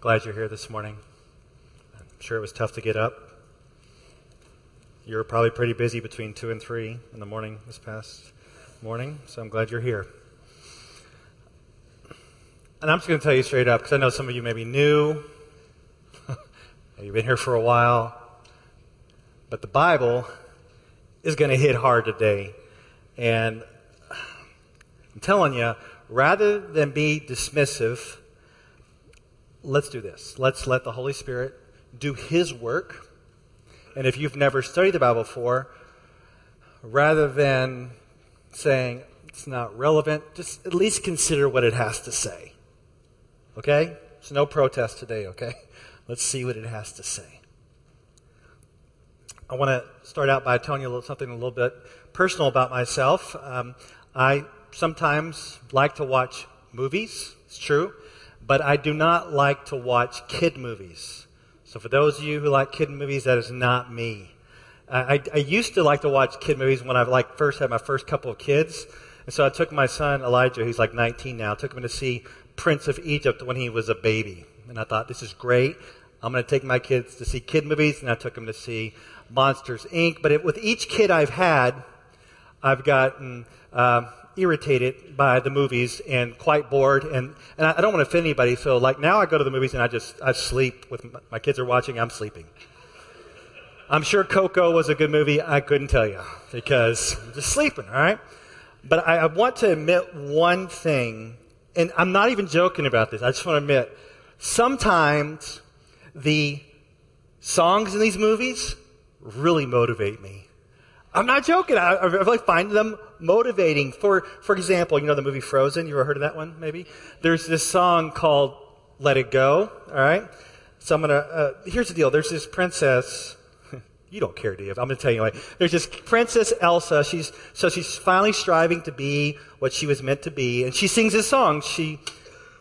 Glad you're here this morning. I'm sure it was tough to get up. You were probably pretty busy between 2 and 3 in the morning this past morning, so I'm glad you're here. And I'm just going to tell you straight up, because I know some of you may be new, you've been here for a while, but the Bible is going to hit hard today. And I'm telling you, rather than be dismissive, let's do this. Let's let the Holy Spirit do His work. And if you've never studied the Bible before, rather than saying it's not relevant, just at least consider what it has to say. Okay? So no protest today, okay? Let's see what it has to say. I want to start out by telling you a little, something a little bit personal about myself. Um, I sometimes like to watch movies. It's true but I do not like to watch kid movies. So for those of you who like kid movies, that is not me. I, I used to like to watch kid movies when I like first had my first couple of kids. And so I took my son Elijah, he's like 19 now, took him to see Prince of Egypt when he was a baby. And I thought, this is great. I'm going to take my kids to see kid movies. And I took them to see Monsters Inc. But it, with each kid I've had, I've gotten uh, irritated by the movies and quite bored. And, and I, don't want to offend anybody. So like now I go to the movies and I just, I sleep with my, my kids are watching. I'm sleeping. I'm sure Coco was a good movie. I couldn't tell you because I'm just sleeping. All right. But I, I want to admit one thing, and I'm not even joking about this. I just want to admit sometimes the songs in these movies really motivate me. I'm not joking. I, I really find them motivating. For, for example, you know the movie Frozen? You ever heard of that one, maybe? There's this song called Let It Go, all right? So I'm going to, uh, here's the deal. There's this princess. you don't care, do you? I'm going to tell you anyway. There's this princess Elsa. She's, so she's finally striving to be what she was meant to be. And she sings this song. She,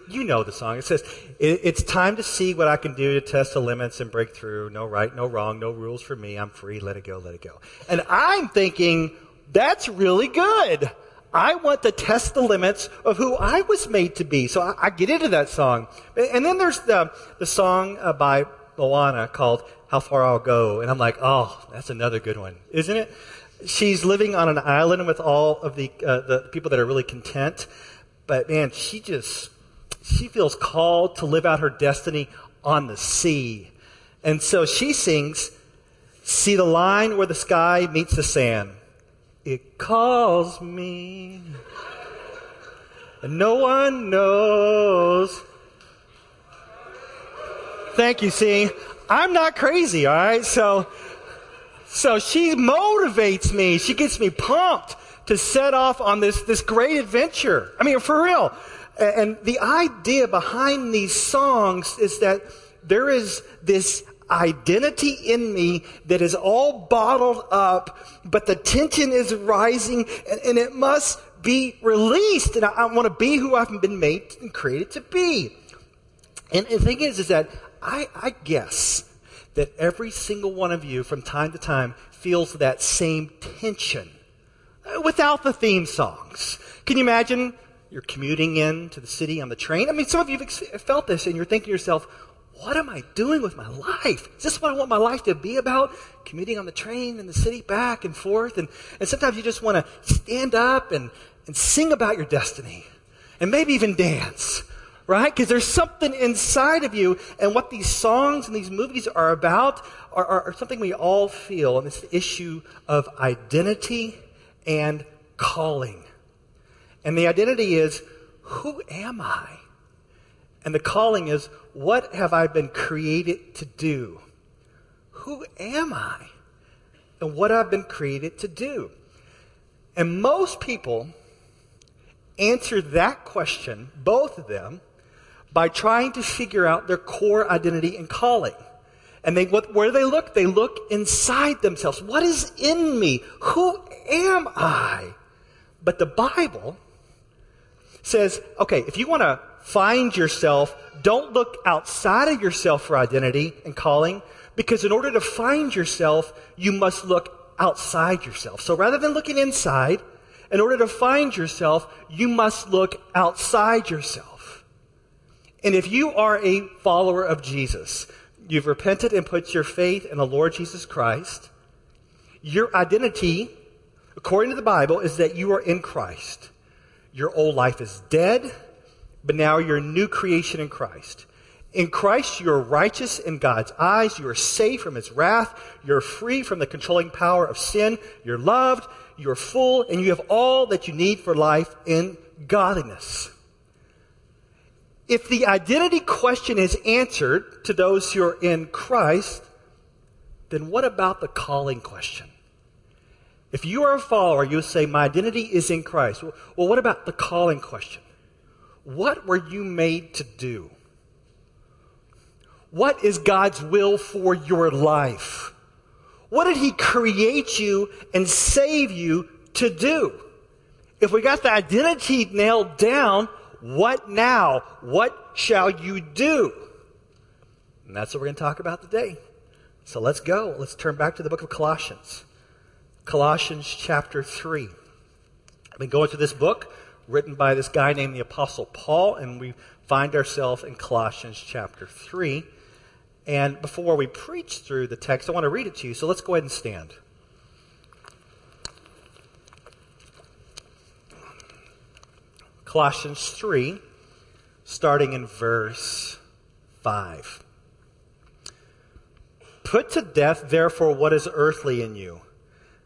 you know the song. It says, It's time to see what I can do to test the limits and break through. No right, no wrong, no rules for me. I'm free. Let it go, let it go. And I'm thinking, that's really good. I want to test the limits of who I was made to be. So I, I get into that song. And then there's the, the song uh, by Moana called How Far I'll Go. And I'm like, oh, that's another good one, isn't it? She's living on an island with all of the, uh, the people that are really content. But man, she just she feels called to live out her destiny on the sea. And so she sings, See the line where the sky meets the sand. It calls me. And no one knows. Thank you, see. I'm not crazy, all right? So, so she motivates me. She gets me pumped to set off on this, this great adventure. I mean, for real. And the idea behind these songs is that there is this identity in me that is all bottled up, but the tension is rising and, and it must be released. And I, I want to be who I've been made and created to be. And the thing is, is that I, I guess that every single one of you from time to time feels that same tension uh, without the theme songs. Can you imagine you're commuting in to the city on the train. I mean, some of you have felt this and you're thinking to yourself, what am I doing with my life? Is this what I want my life to be about? Commuting on the train in the city back and forth. And, and sometimes you just want to stand up and, and sing about your destiny and maybe even dance, right? Because there's something inside of you. And what these songs and these movies are about are, are, are something we all feel. And it's the issue of identity and calling. And the identity is, who am I? And the calling is, what have I been created to do? Who am I? And what I've been created to do. And most people answer that question, both of them, by trying to figure out their core identity and calling. And they, what, where do they look? They look inside themselves. What is in me? Who am I? But the Bible says, okay, if you want to find yourself, don't look outside of yourself for identity and calling, because in order to find yourself, you must look outside yourself. So rather than looking inside, in order to find yourself, you must look outside yourself. And if you are a follower of Jesus, you've repented and put your faith in the Lord Jesus Christ, your identity, according to the Bible, is that you are in Christ. Your old life is dead, but now you're a new creation in Christ. In Christ, you are righteous in God's eyes. You are safe from his wrath. You're free from the controlling power of sin. You're loved. You're full, and you have all that you need for life in godliness. If the identity question is answered to those who are in Christ, then what about the calling question? If you are a follower, you say, My identity is in Christ. Well, what about the calling question? What were you made to do? What is God's will for your life? What did He create you and save you to do? If we got the identity nailed down, what now? What shall you do? And that's what we're going to talk about today. So let's go. Let's turn back to the book of Colossians. Colossians chapter 3. I've been going through this book written by this guy named the Apostle Paul, and we find ourselves in Colossians chapter 3. And before we preach through the text, I want to read it to you. So let's go ahead and stand. Colossians 3, starting in verse 5. Put to death, therefore, what is earthly in you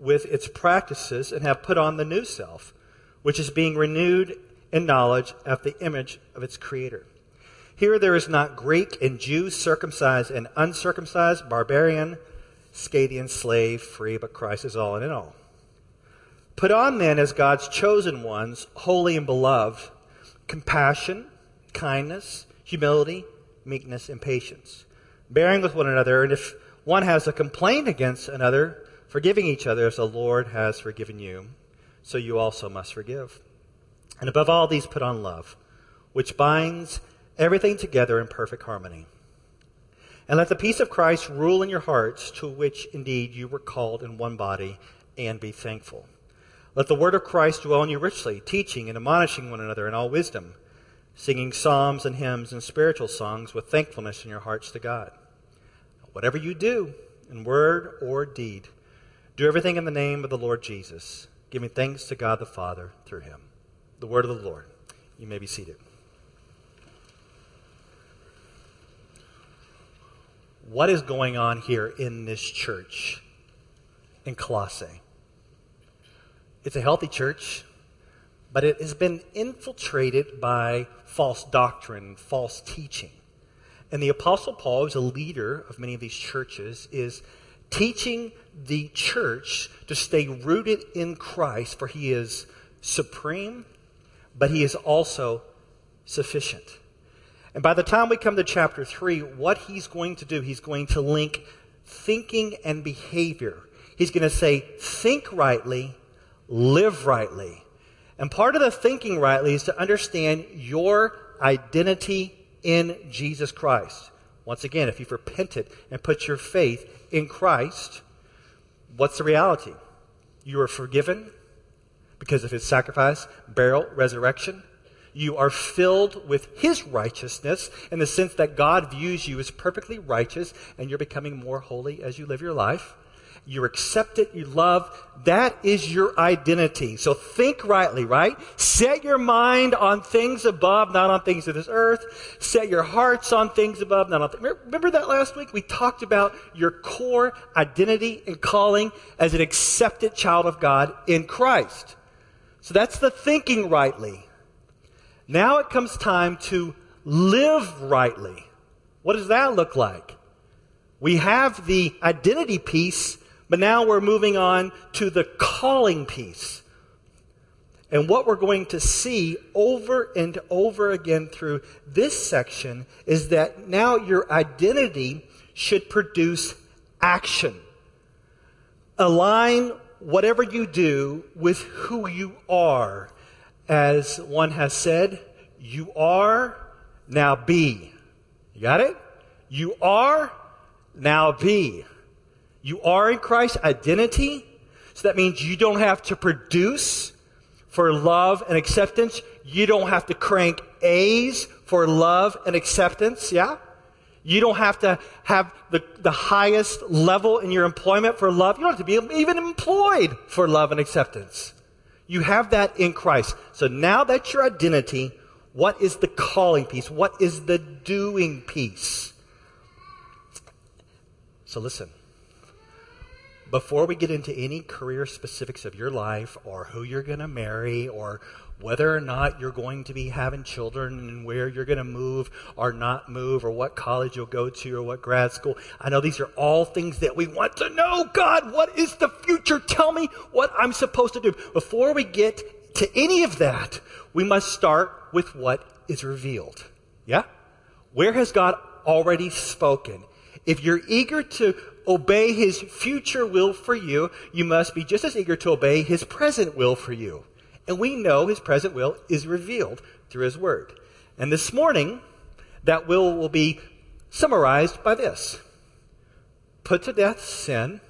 with its practices and have put on the new self, which is being renewed in knowledge after the image of its creator. Here there is not Greek and Jew, circumcised and uncircumcised, barbarian, Scythian, slave, free, but Christ is all and in all. Put on then as God's chosen ones, holy and beloved, compassion, kindness, humility, meekness, and patience, bearing with one another, and if one has a complaint against another, forgiving each other as the Lord has forgiven you, so you also must forgive. And above all these, put on love, which binds everything together in perfect harmony. And let the peace of Christ rule in your hearts, to which indeed you were called in one body, and be thankful. Let the word of Christ dwell in you richly, teaching and admonishing one another in all wisdom singing psalms and hymns and spiritual songs with thankfulness in your hearts to God. Whatever you do, in word or deed, do everything in the name of the Lord Jesus, giving thanks to God the Father through him. The word of the Lord. You may be seated. What is going on here in this church in Colossae? It's a healthy church but it has been infiltrated by false doctrine, false teaching. And the Apostle Paul, who's a leader of many of these churches, is teaching the church to stay rooted in Christ, for he is supreme, but he is also sufficient. And by the time we come to chapter 3, what he's going to do, he's going to link thinking and behavior. He's going to say, think rightly, live rightly. And part of the thinking rightly is to understand your identity in Jesus Christ. Once again, if you've repented and put your faith in Christ, what's the reality? You are forgiven because of his sacrifice, burial, resurrection. You are filled with his righteousness in the sense that God views you as perfectly righteous and you're becoming more holy as you live your life. You're accepted, you love. That is your identity. So think rightly, right? Set your mind on things above, not on things of this earth. Set your hearts on things above, not on things. Remember that last week? We talked about your core identity and calling as an accepted child of God in Christ. So that's the thinking rightly. Now it comes time to live rightly. What does that look like? We have the identity piece but now we're moving on to the calling piece. And what we're going to see over and over again through this section is that now your identity should produce action. Align whatever you do with who you are. As one has said, you are, now be. You got it? You are, now be. You are in Christ's identity. So that means you don't have to produce for love and acceptance. You don't have to crank A's for love and acceptance. Yeah? You don't have to have the, the highest level in your employment for love. You don't have to be even employed for love and acceptance. You have that in Christ. So now that's your identity. What is the calling piece? What is the doing piece? So listen. Before we get into any career specifics of your life or who you're going to marry or whether or not you're going to be having children and where you're going to move or not move or what college you'll go to or what grad school. I know these are all things that we want to know. God, what is the future? Tell me what I'm supposed to do. Before we get to any of that, we must start with what is revealed. Yeah? Where has God already spoken? If you're eager to obey his future will for you, you must be just as eager to obey his present will for you. And we know his present will is revealed through his word. And this morning, that will will be summarized by this put to death sin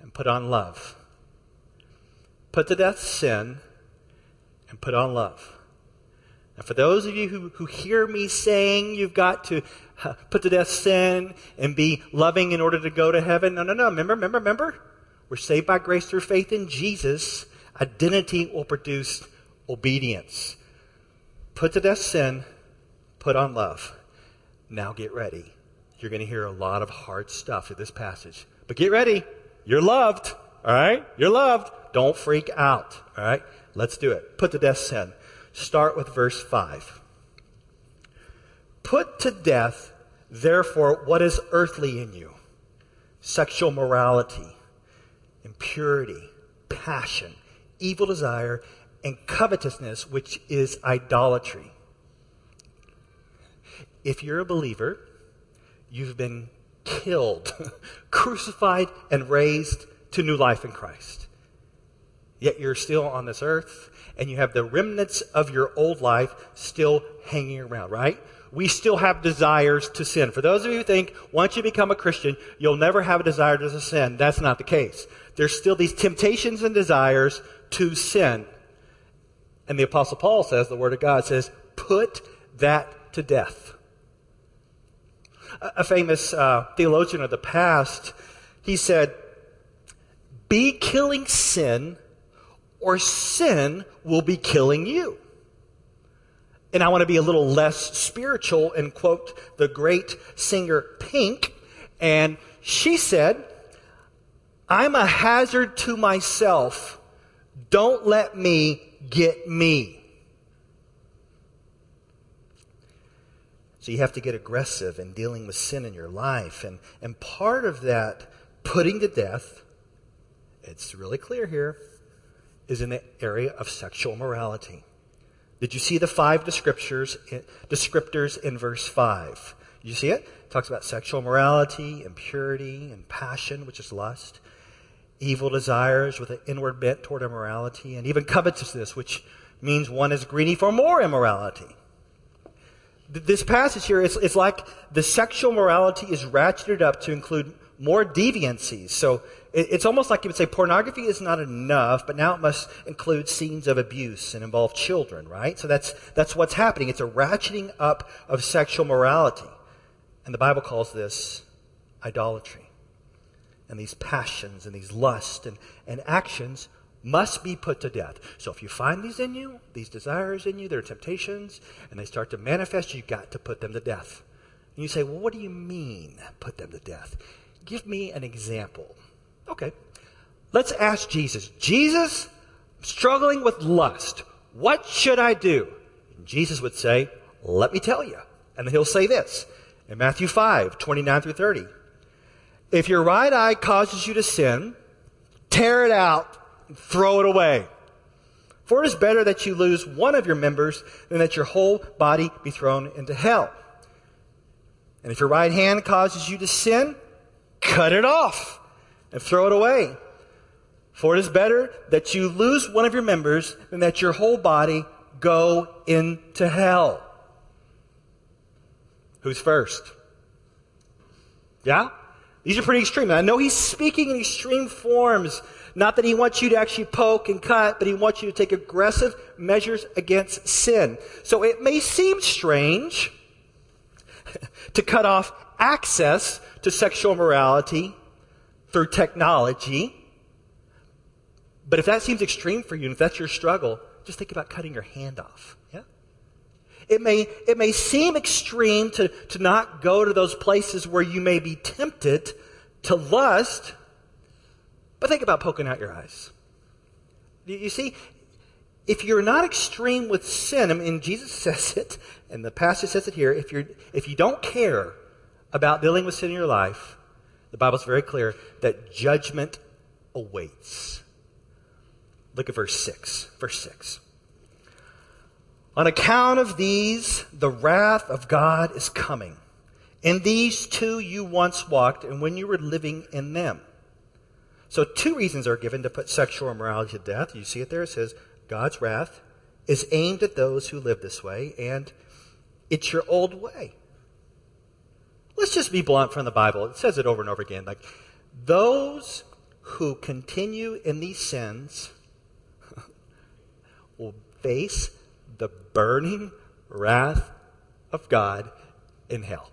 and put on love. Put to death sin and put on love. Now, for those of you who, who hear me saying you've got to uh, put to death sin and be loving in order to go to heaven, no, no, no. Remember, remember, remember? We're saved by grace through faith in Jesus. Identity will produce obedience. Put to death sin, put on love. Now get ready. You're going to hear a lot of hard stuff in this passage. But get ready. You're loved. All right? You're loved. Don't freak out. All right? Let's do it. Put to death sin. Start with verse 5. Put to death, therefore, what is earthly in you sexual morality, impurity, passion, evil desire, and covetousness, which is idolatry. If you're a believer, you've been killed, crucified, and raised to new life in Christ. Yet you're still on this earth and you have the remnants of your old life still hanging around, right? We still have desires to sin. For those of you who think once you become a Christian, you'll never have a desire to sin, that's not the case. There's still these temptations and desires to sin. And the Apostle Paul says, the Word of God says, put that to death. A, famous uh, theologian of the past, he said, be killing sin or sin will be killing you. And I want to be a little less spiritual and quote the great singer Pink. And she said, I'm a hazard to myself. Don't let me get me. So you have to get aggressive in dealing with sin in your life. And, and part of that putting to death, it's really clear here, is in the area of sexual morality. Did you see the five descriptors, descriptors in verse 5? You see it? It talks about sexual morality, impurity, and passion, which is lust, evil desires with an inward bent toward immorality, and even covetousness, which means one is greedy for more immorality. This passage here, it's, it's like the sexual morality is ratcheted up to include more deviancies. So it, it's almost like you would say pornography is not enough, but now it must include scenes of abuse and involve children, right? So that's, that's what's happening. It's a ratcheting up of sexual morality. And the Bible calls this idolatry. And these passions and these lusts and, and actions must be put to death. So if you find these in you, these desires in you, their temptations, and they start to manifest, you've got to put them to death. And you say, well, what do you mean, put them to death? Give me an example. Okay. Let's ask Jesus. Jesus, struggling with lust. What should I do? And Jesus would say, Let me tell you. And he'll say this in Matthew 5, 29 through 30. If your right eye causes you to sin, tear it out and throw it away. For it is better that you lose one of your members than that your whole body be thrown into hell. And if your right hand causes you to sin, cut it off and throw it away. For it is better that you lose one of your members than that your whole body go into hell. Who's first? Yeah? These are pretty extreme. I know he's speaking in extreme forms. Not that he wants you to actually poke and cut, but he wants you to take aggressive measures against sin. So it may seem strange to cut off access to sexual morality through technology. But if that seems extreme for you, and if that's your struggle, just think about cutting your hand off. Yeah? It may, it may seem extreme to, to not go to those places where you may be tempted to lust, but think about poking out your eyes. You see, if you're not extreme with sin, I mean, Jesus says it, and the pastor says it here, if, you're, if you don't care about dealing with sin in your life, the Bible's very clear that judgment awaits. Look at verse 6. Verse 6. On account of these, the wrath of God is coming. In these too you once walked, and when you were living in them. So, two reasons are given to put sexual immorality to death. You see it there. It says, God's wrath is aimed at those who live this way, and it's your old way. Let's just be blunt from the Bible. It says it over and over again. Like, those who continue in these sins will face the burning wrath of God in hell.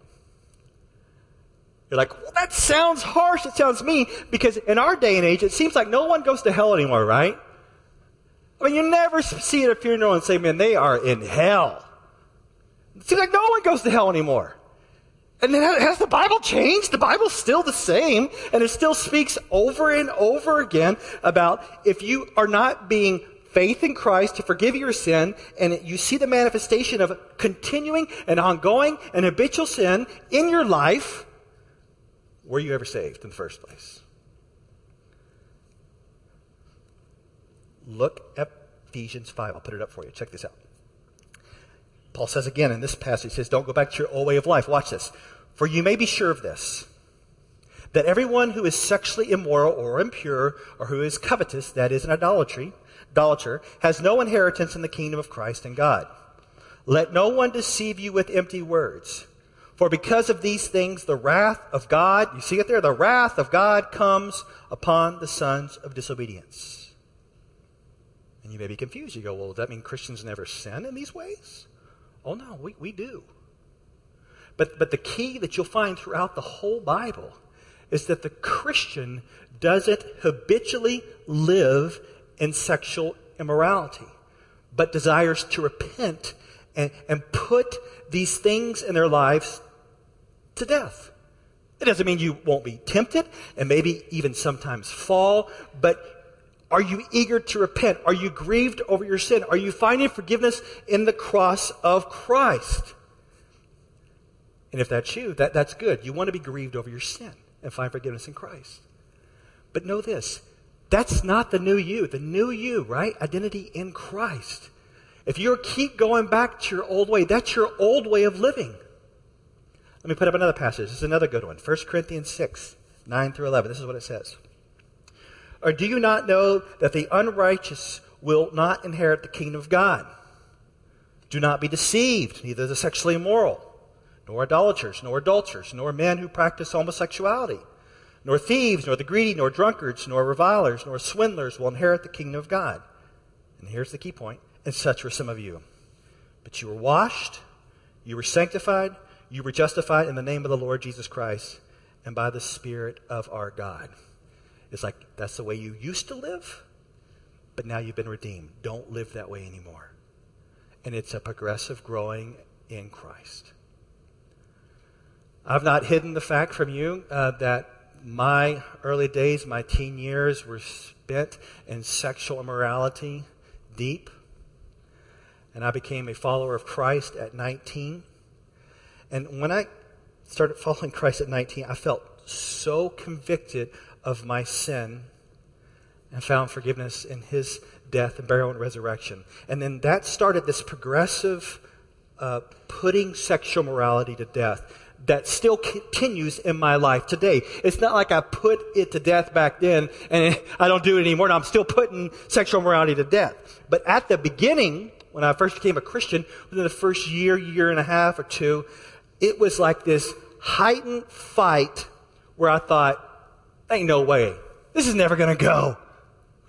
You're like, well, that sounds harsh. It sounds mean. Because in our day and age, it seems like no one goes to hell anymore, right? I mean, you never see at a funeral and say, man, they are in hell. It seems like no one goes to hell anymore. And then has the Bible changed? The Bible's still the same, and it still speaks over and over again about if you are not being faith in Christ to forgive your sin, and you see the manifestation of continuing and ongoing and habitual sin in your life, were you ever saved in the first place? Look at Ephesians 5. I'll put it up for you. Check this out. Paul says again in this passage, he says, Don't go back to your old way of life. Watch this. For you may be sure of this, that everyone who is sexually immoral or impure, or who is covetous, that is, an idolatry, idolater, has no inheritance in the kingdom of Christ and God. Let no one deceive you with empty words. For because of these things, the wrath of God, you see it there, the wrath of God comes upon the sons of disobedience. And you may be confused. You go, well, does that mean Christians never sin in these ways? Oh, no, we, we do. But, but the key that you'll find throughout the whole Bible is that the Christian doesn't habitually live in sexual immorality, but desires to repent and, and put these things in their lives to death. It doesn't mean you won't be tempted and maybe even sometimes fall, but are you eager to repent? Are you grieved over your sin? Are you finding forgiveness in the cross of Christ? And if that's you, that, that's good. You want to be grieved over your sin and find forgiveness in Christ. But know this that's not the new you. The new you, right? Identity in Christ. If you keep going back to your old way, that's your old way of living. Let me put up another passage. This is another good one. 1 Corinthians 6, 9 through 11. This is what it says. Or do you not know that the unrighteous will not inherit the kingdom of God? Do not be deceived, neither the sexually immoral, nor idolaters, nor adulterers, nor men who practice homosexuality, nor thieves, nor the greedy, nor drunkards, nor revilers, nor swindlers will inherit the kingdom of God. And here's the key point, and such were some of you. But you were washed, you were sanctified, you were justified in the name of the Lord Jesus Christ and by the Spirit of our God. It's like that's the way you used to live, but now you've been redeemed. Don't live that way anymore. And it's a progressive growing in Christ. I've not hidden the fact from you uh, that my early days, my teen years, were spent in sexual immorality deep. And I became a follower of Christ at 19. And when I started following Christ at 19, I felt so convicted of my sin and found forgiveness in His death and burial and resurrection. And then that started this progressive uh, putting sexual morality to death that still continues in my life today. It's not like I put it to death back then and I don't do it anymore. I'm still putting sexual morality to death. But at the beginning, when I first became a Christian, within the first year, year and a half or two, it was like this heightened fight where I thought, ain't no way. This is never going to go.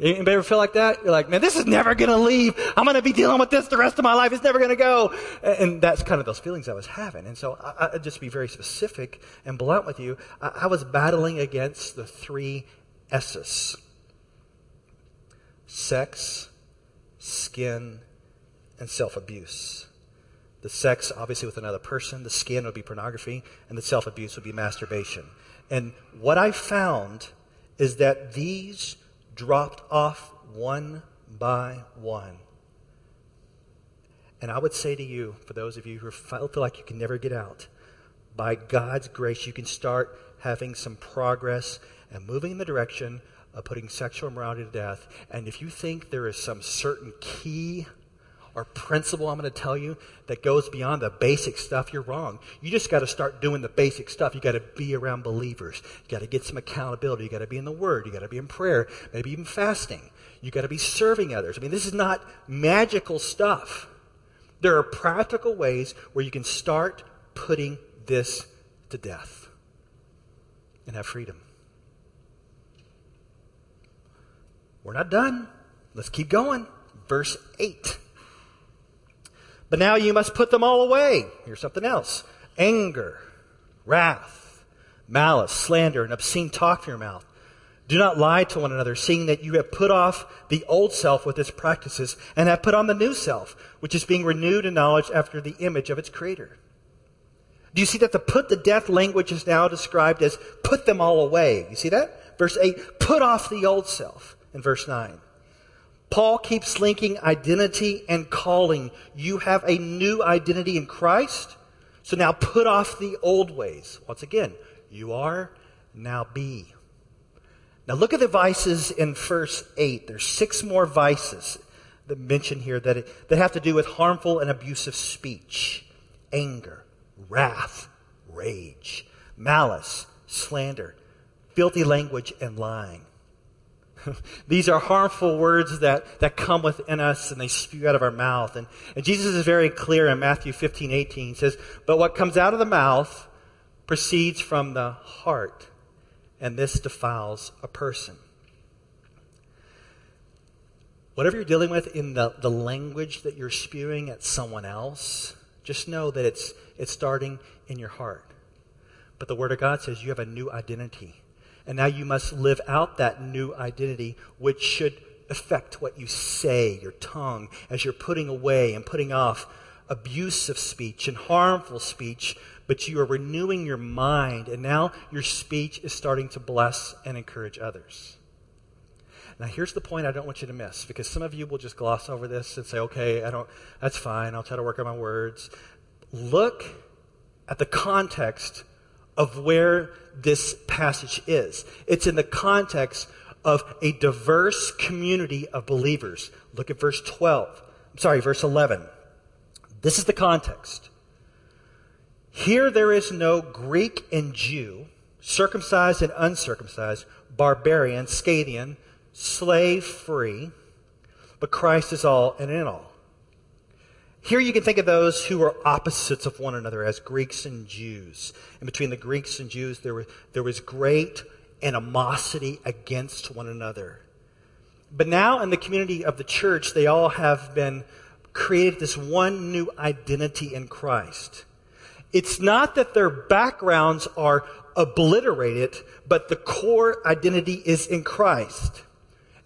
Anybody ever feel like that? You're like, man, this is never going to leave. I'm going to be dealing with this the rest of my life. It's never going to go. And that's kind of those feelings I was having. And so I, I just be very specific and blunt with you. I, I was battling against the three S's. Sex, skin, and self-abuse. The sex, obviously, with another person. The skin would be pornography. And the self-abuse would be masturbation. And what I found is that these dropped off one by one. And I would say to you, for those of you who feel like you can never get out, by God's grace, you can start having some progress and moving in the direction of putting sexual immorality to death. And if you think there is some certain key or principle I'm going to tell you that goes beyond the basic stuff, you're wrong. You just got to start doing the basic stuff. You got to be around believers. You got to get some accountability. You got to be in the Word. You got to be in prayer. Maybe even fasting. You got to be serving others. I mean, this is not magical stuff. There are practical ways where you can start putting this to death and have freedom. We're not done. Let's keep going. Verse 8. But now you must put them all away. Here's something else anger, wrath, malice, slander, and obscene talk from your mouth. Do not lie to one another, seeing that you have put off the old self with its practices and have put on the new self, which is being renewed in knowledge after the image of its creator. Do you see that the put to death language is now described as put them all away? You see that? Verse 8, put off the old self. In verse 9, Paul keeps linking identity and calling. You have a new identity in Christ. So now put off the old ways. Once again, you are, now be. Now look at the vices in verse 8. There's six more vices that mention here that, that have to do with harmful and abusive speech, anger, wrath, rage, malice, slander, filthy language, and lying. These are harmful words that, that come within us and they spew out of our mouth. And, and Jesus is very clear in Matthew 15, 18. He says, But what comes out of the mouth proceeds from the heart, and this defiles a person. Whatever you're dealing with in the, the language that you're spewing at someone else, just know that it's, it's starting in your heart. But the Word of God says you have a new identity. And now you must live out that new identity, which should affect what you say, your tongue, as you're putting away and putting off abusive speech and harmful speech, but you are renewing your mind, and now your speech is starting to bless and encourage others. Now, here's the point I don't want you to miss, because some of you will just gloss over this and say, okay, I don't, that's fine, I'll try to work on my words. Look at the context of where this passage is. It's in the context of a diverse community of believers. Look at verse 12. I'm sorry, verse 11. This is the context. Here there is no Greek and Jew, circumcised and uncircumcised, barbarian, Scythian, slave free, but Christ is all and in all. Here you can think of those who were opposites of one another as Greeks and Jews. And between the Greeks and Jews, there, were, there was great animosity against one another. But now in the community of the church, they all have been created this one new identity in Christ. It's not that their backgrounds are obliterated, but the core identity is in Christ.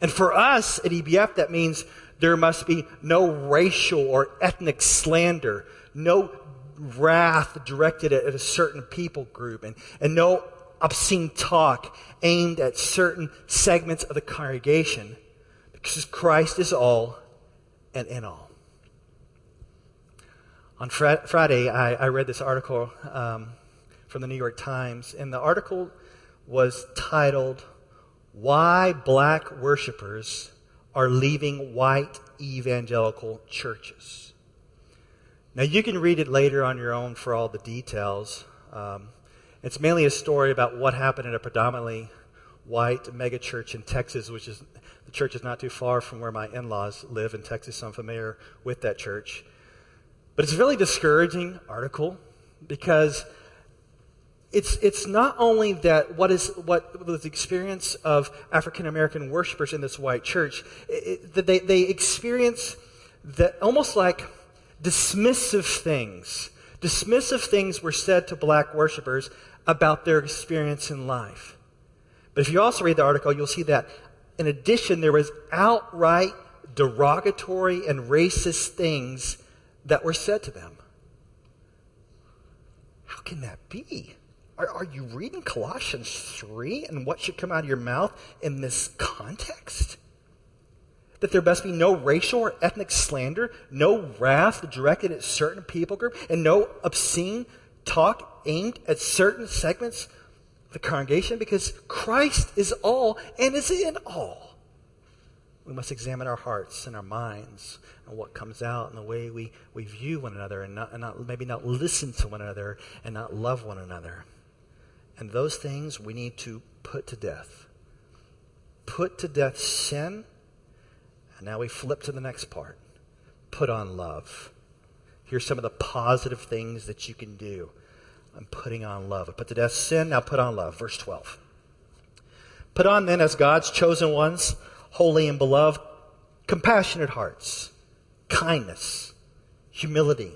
And for us at EBF, that means there must be no racial or ethnic slander, no wrath directed at, a certain people group, and, and no obscene talk aimed at certain segments of the congregation, because Christ is all and in all. On fr- Friday, I, I, read this article um, from the New York Times, and the article was titled, Why Black Worshippers are leaving white evangelical churches. Now, you can read it later on your own for all the details. Um, it's mainly a story about what happened in a predominantly white megachurch in Texas, which is the church is not too far from where my in-laws live in Texas, so I'm familiar with that church. But it's a really discouraging article because it's, it's not only that what is what was the experience of African American worshipers in this white church, it, that they, they experience that almost like dismissive things. Dismissive things were said to black worshipers about their experience in life. But if you also read the article, you'll see that in addition, there was outright derogatory and racist things that were said to them. How can that be? Are, are, you reading Colossians 3 and what should come out of your mouth in this context? That there must be no racial or ethnic slander, no wrath directed at certain people group, and no obscene talk aimed at certain segments of the congregation because Christ is all and is in all. We must examine our hearts and our minds and what comes out and the way we, we view one another and, not, and not, maybe not listen to one another and not love one another. And those things we need to put to death. Put to death sin. And now we flip to the next part. Put on love. Here's some of the positive things that you can do I'm putting on love. I put to death sin, now put on love. Verse 12. Put on then as God's chosen ones, holy and beloved, compassionate hearts, kindness, humility,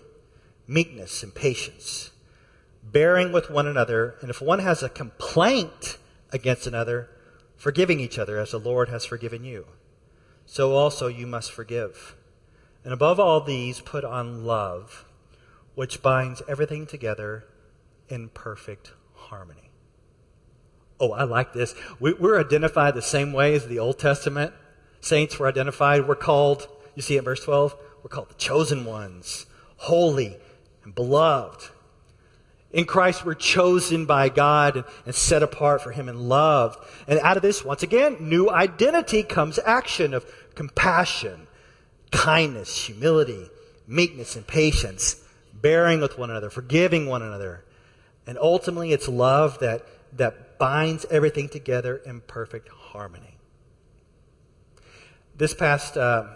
meekness, and patience, bearing with one another, and if one has a complaint against another, forgiving each other as the Lord has forgiven you. So also you must forgive. And above all these, put on love, which binds everything together in perfect harmony. Oh, I like this. We, are identified the same way as the Old Testament saints were identified. We're called, you see in verse 12? We're called the chosen ones, holy and beloved. In Christ, we're chosen by God and, set apart for Him and loved. And out of this, once again, new identity comes action of compassion, kindness, humility, meekness, and patience, bearing with one another, forgiving one another, and ultimately, it's love that, that binds everything together in perfect harmony. This past uh,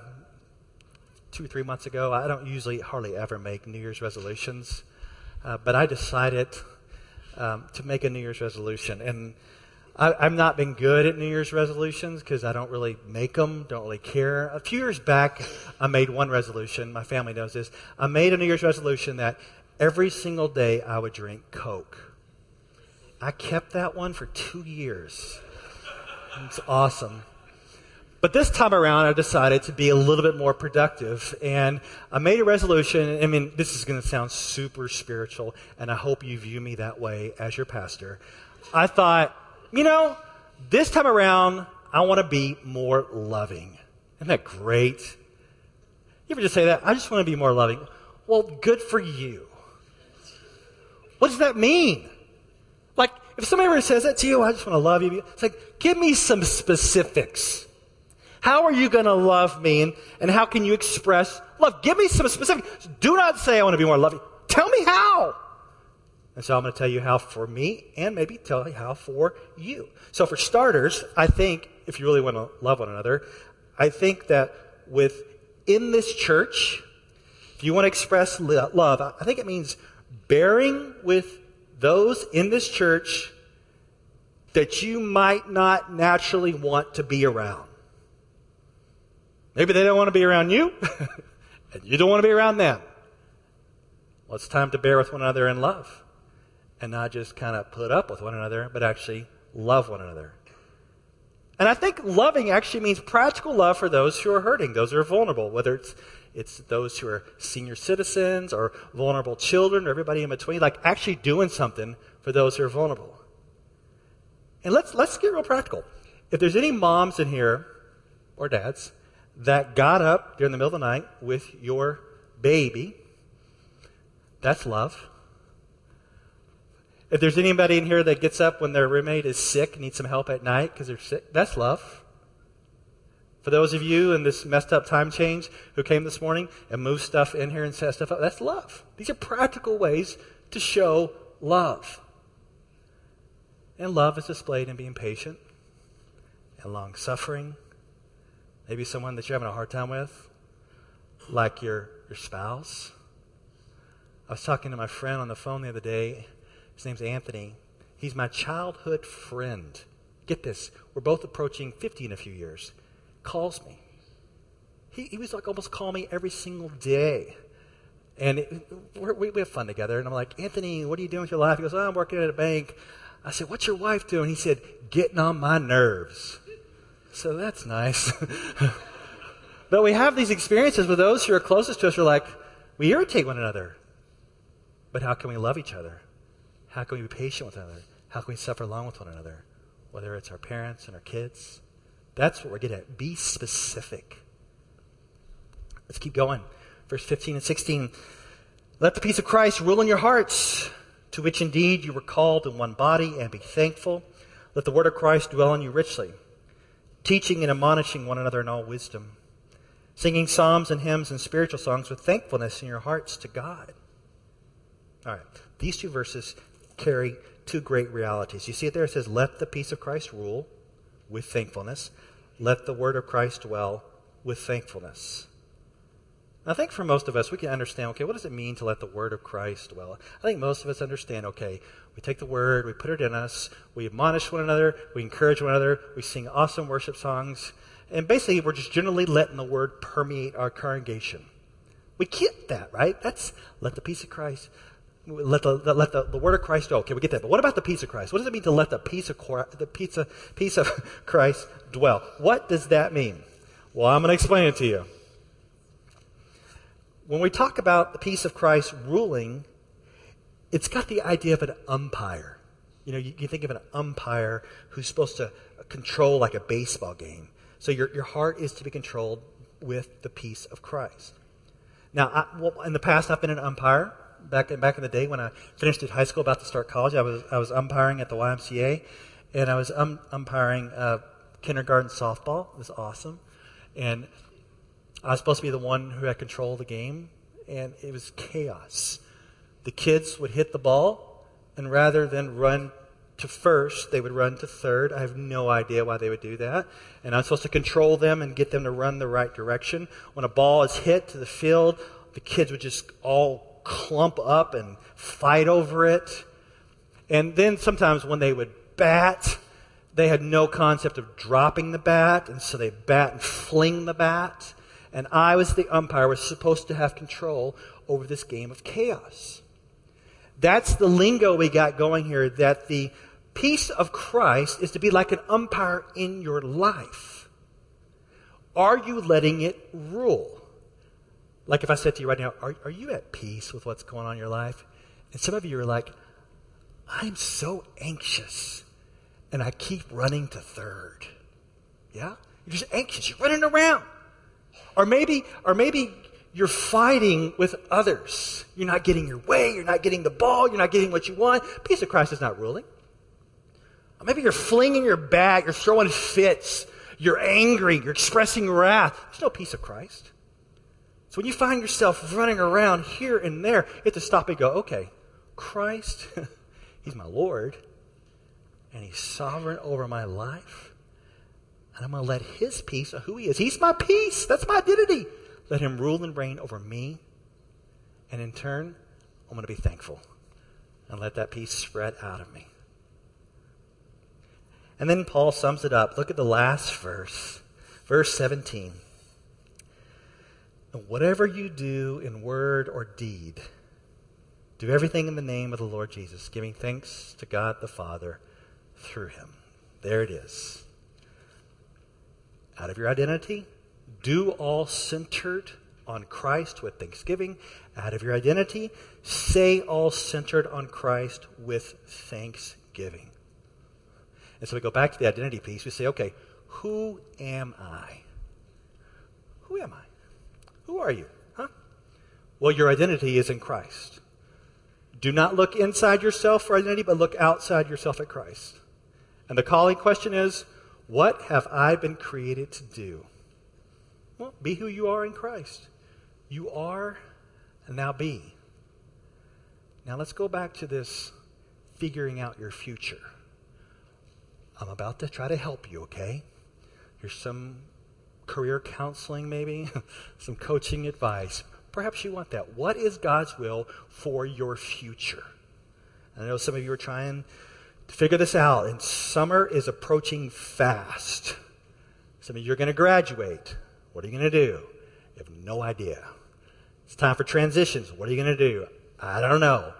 two, three months ago, I don't usually hardly ever make New Year's resolutions, uh, but I decided um, to make a New Year's resolution. And I, I've not been good at New Year's resolutions because I don't really make them, don't really care. A few years back, I made one resolution. My family knows this. I made a New Year's resolution that every single day I would drink Coke. I kept that one for two years. It's awesome. But this time around, I decided to be a little bit more productive. And I made a resolution. I mean, this is going to sound super spiritual, and I hope you view me that way as your pastor. I thought, you know, this time around, I want to be more loving. Isn't that great? You ever just say that? I just want to be more loving. Well, good for you. What does that mean? Like, if somebody ever says that to you, I just want to love you. It's like, give me some specifics. How are you going to love me and, and how can you express love? Give me some specifics. Do not say I want to be more loving. Tell me how. And so I'm going to tell you how for me and maybe tell you how for you. So for starters, I think if you really want to love one another, I think that within this church, if you want to express love, I think it means bearing with those in this church that you might not naturally want to be around. Maybe they don't want to be around you, and you don't want to be around them. Well, it's time to bear with one another in love and not just kind of put up with one another, but actually love one another. And I think loving actually means practical love for those who are hurting, those who are vulnerable, whether it's it's those who are senior citizens or vulnerable children or everybody in between, like actually doing something for those who are vulnerable. And let's, let's get real practical. If there's any moms in here or dads that got up during the middle of the night with your baby, that's love. If there's anybody in here that gets up when their roommate is sick, needs some help at night because they're sick, that's love. For those of you in this messed up time change who came this morning and moved stuff in here and set stuff up, that's love. These are practical ways to show love. And love is displayed in being patient and long suffering. Maybe someone that you're having a hard time with, like your, your spouse. I was talking to my friend on the phone the other day. His name's Anthony. He's my childhood friend. Get this, we're both approaching 50 in a few years. Calls me. He, he was like almost call me every single day. And it, we, we have fun together. And I'm like, Anthony, what are you doing with your life? He goes, oh, I'm working at a bank. I said, What's your wife doing? He said, Getting on my nerves. So that's nice. but we have these experiences with those who are closest to us. We're like, we irritate one another. But how can we love each other? How can we be patient with one another? How can we suffer along with one another? Whether it's our parents and our kids. That's what we're getting at. Be specific. Let's keep going. Verse 15 and 16. Let the peace of Christ rule in your hearts to which indeed you were called in one body, and be thankful. Let the word of Christ dwell in you richly, teaching and admonishing one another in all wisdom, singing psalms and hymns and spiritual songs with thankfulness in your hearts to God. All right, these two verses carry two great realities. You see it there? It says, Let the peace of Christ rule with thankfulness. Let the word of Christ dwell with thankfulness. I think for most of us, we can understand, okay, what does it mean to let the word of Christ dwell? I think most of us understand, okay, we take the word, we put it in us, we admonish one another, we encourage one another, we sing awesome worship songs, and basically we're just generally letting the word permeate our congregation. We get that, right? That's let the peace of Christ, let the, let the, the word of Christ go. Okay, we get that. But what about the peace of Christ? What does it mean to let the peace of, the of, peace of Christ dwell? What does that mean? Well, I'm going to explain it to you when we talk about the peace of Christ ruling, it's got the idea of an umpire. You know, you, you, think of an umpire who's supposed to control like a baseball game. So your, your heart is to be controlled with the peace of Christ. Now, I, well, in the past, I've been an umpire. Back in, back in the day when I finished at high school, about to start college, I was, I was umpiring at the YMCA, and I was um, umpiring uh, kindergarten softball. It was awesome. And I was supposed to be the one who had control of the game, and it was chaos. The kids would hit the ball, and rather than run to first, they would run to third. I have no idea why they would do that. And I'm supposed to control them and get them to run the right direction. When a ball is hit to the field, the kids would just all clump up and fight over it. And then sometimes when they would bat, they had no concept of dropping the bat, and so they bat and fling the bat and I was the umpire, was supposed to have control over this game of chaos. That's the lingo we got going here that the peace of Christ is to be like an umpire in your life. Are you letting it rule? Like if I said to you right now, are, are you at peace with what's going on in your life? And some of you are like, I'm so anxious and I keep running to third. Yeah? You're just anxious. You're running around. Or maybe, or maybe you're fighting with others. You're not getting your way. You're not getting the ball. You're not getting what you want. Peace of Christ is not ruling. Or maybe you're flinging your bat. You're throwing fits. You're angry. You're expressing wrath. There's no peace of Christ. So when you find yourself running around here and there, you have to stop and go, okay, Christ, He's my Lord, and He's sovereign over my life. And I'm going to let his peace, who he is, he's my peace. That's my identity. Let him rule and reign over me. And in turn, I'm going to be thankful and let that peace spread out of me. And then Paul sums it up. Look at the last verse, verse 17. And whatever you do in word or deed, do everything in the name of the Lord Jesus, giving thanks to God the Father through him. There it is out of your identity. Do all centered on Christ with thanksgiving. Out of your identity, say all centered on Christ with thanksgiving. And so we go back to the identity piece. We say, okay, who am I? Who am I? Who are you? Huh? Well, your identity is in Christ. Do not look inside yourself for identity, but look outside yourself at Christ. And the calling question is what have I been created to do? Well, be who you are in Christ. You are and now be. Now let's go back to this figuring out your future. I'm about to try to help you, okay? Here's some career counseling, maybe, some coaching advice. Perhaps you want that. What is God's will for your future? I know some of you are trying to figure this out, and summer is approaching fast. Some of you are going to graduate. What are you going to do? You have no idea. It's time for transitions. What are you going to do? I don't know.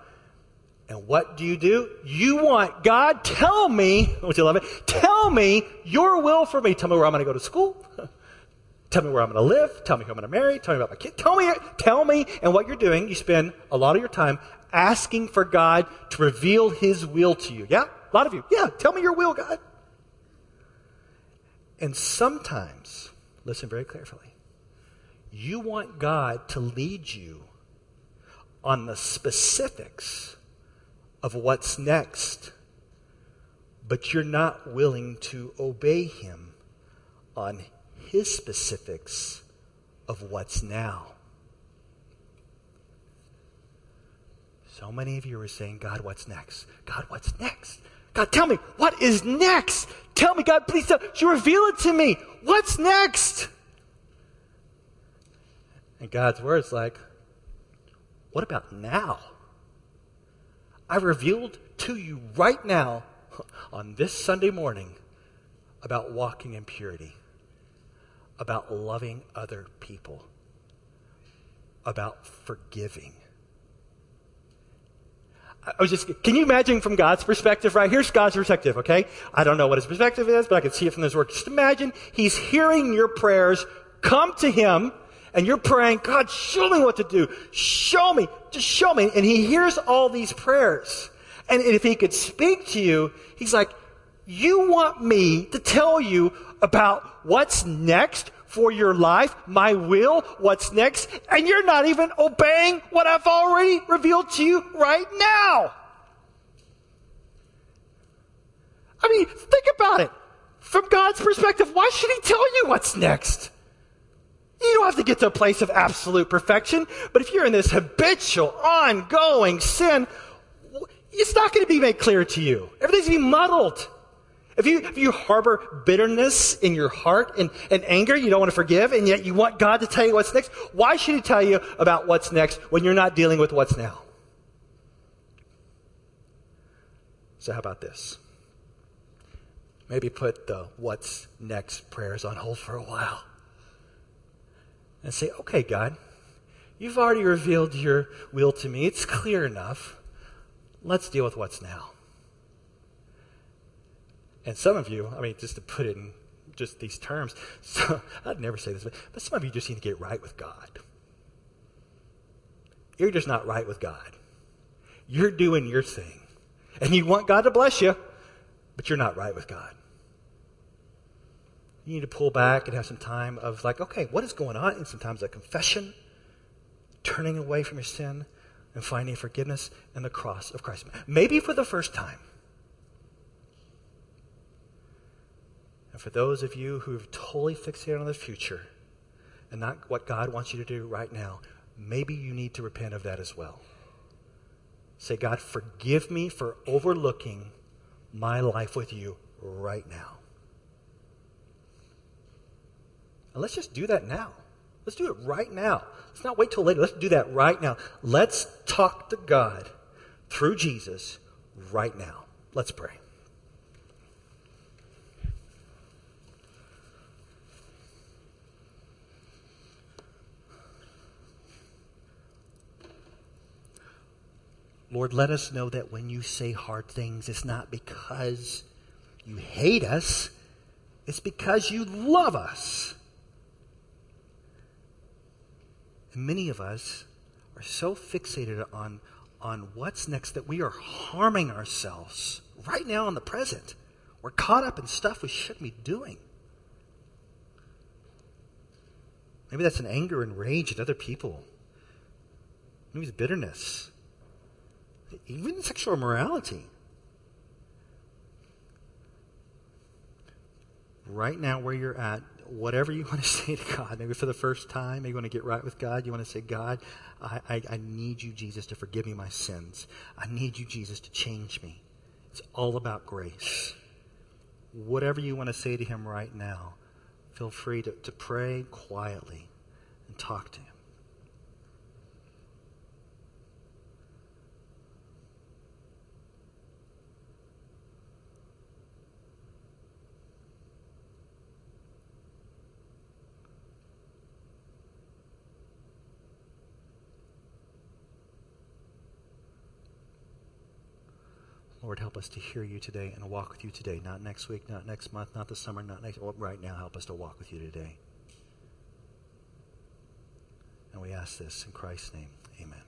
And what do you do? You want God, tell me, don't you love it? Tell me your will for me. Tell me where I'm going to go to school. tell me where I'm going to live. Tell me who I'm going to marry. Tell me about my kid. Tell me, tell me. And what you're doing, you spend a lot of your time asking for God to reveal His will to you. Yeah? Lot of you. Yeah, tell me your will, God. And sometimes, listen very carefully, you want God to lead you on the specifics of what's next, but you're not willing to obey Him on His specifics of what's now. So many of you are saying, God, what's next? God, what's next? God, tell me, what is next? Tell me, God, please tell, you reveal it to me. What's next? And God's word's like, what about now? I revealed to you right now on this Sunday morning about walking in purity, about loving other people, about forgiving. I was just, can you imagine from God's perspective, right? Here's God's perspective, okay? I don't know what his perspective is, but I can see it from his work. Just imagine he's hearing your prayers come to him and you're praying, God, show me what to do. Show me. Just show me. And he hears all these prayers. And if he could speak to you, he's like, you want me to tell you about what's next for your life, my will, what's next, and you're not even obeying what I've already revealed to you right now. I mean, think about it. From God's perspective, why should He tell you what's next? You don't have to get to a place of absolute perfection, but if you're in this habitual, ongoing sin, it's not going to be made clear to you. Everything's going to be muddled. If you, if you harbor bitterness in your heart and, and anger, you don't want to forgive, and yet you want God to tell you what's next, why should He tell you about what's next when you're not dealing with what's now? So, how about this? Maybe put the what's next prayers on hold for a while and say, okay, God, you've already revealed your will to me. It's clear enough. Let's deal with what's now. And some of you, I mean, just to put it in just these terms, so, I'd never say this, but, but some of you just need to get right with God. You're just not right with God. You're doing your thing. And you want God to bless you, but you're not right with God. You need to pull back and have some time of like, okay, what is going on? And sometimes a confession, turning away from your sin, and finding forgiveness in the cross of Christ. Maybe for the first time. And for those of you who have totally fixated on the future and not what God wants you to do right now, maybe you need to repent of that as well. Say, God, forgive me for overlooking my life with you right now. And let's just do that now. Let's do it right now. Let's not wait till later. Let's do that right now. Let's talk to God through Jesus right now. Let's pray. Lord, let us know that when you say hard things, it's not because you hate us, it's because you love us. And many of us are so fixated on, on what's next that we are harming ourselves right now in the present. We're caught up in stuff we shouldn't be doing. Maybe that's an anger and rage at other people. Maybe it's bitterness. Even sexual immorality. Right now, where you're at, whatever you want to say to God, maybe for the first time, maybe you want to get right with God, you want to say, God, I, I, I need you, Jesus, to forgive me my sins. I need you, Jesus, to change me. It's all about grace. Whatever you want to say to Him right now, feel free to, to pray quietly and talk to Him. Lord, help us to hear you today and walk with you today. Not next week, not next month, not the summer, not next, right now. Help us to walk with you today. And we ask this in Christ's name. Amen.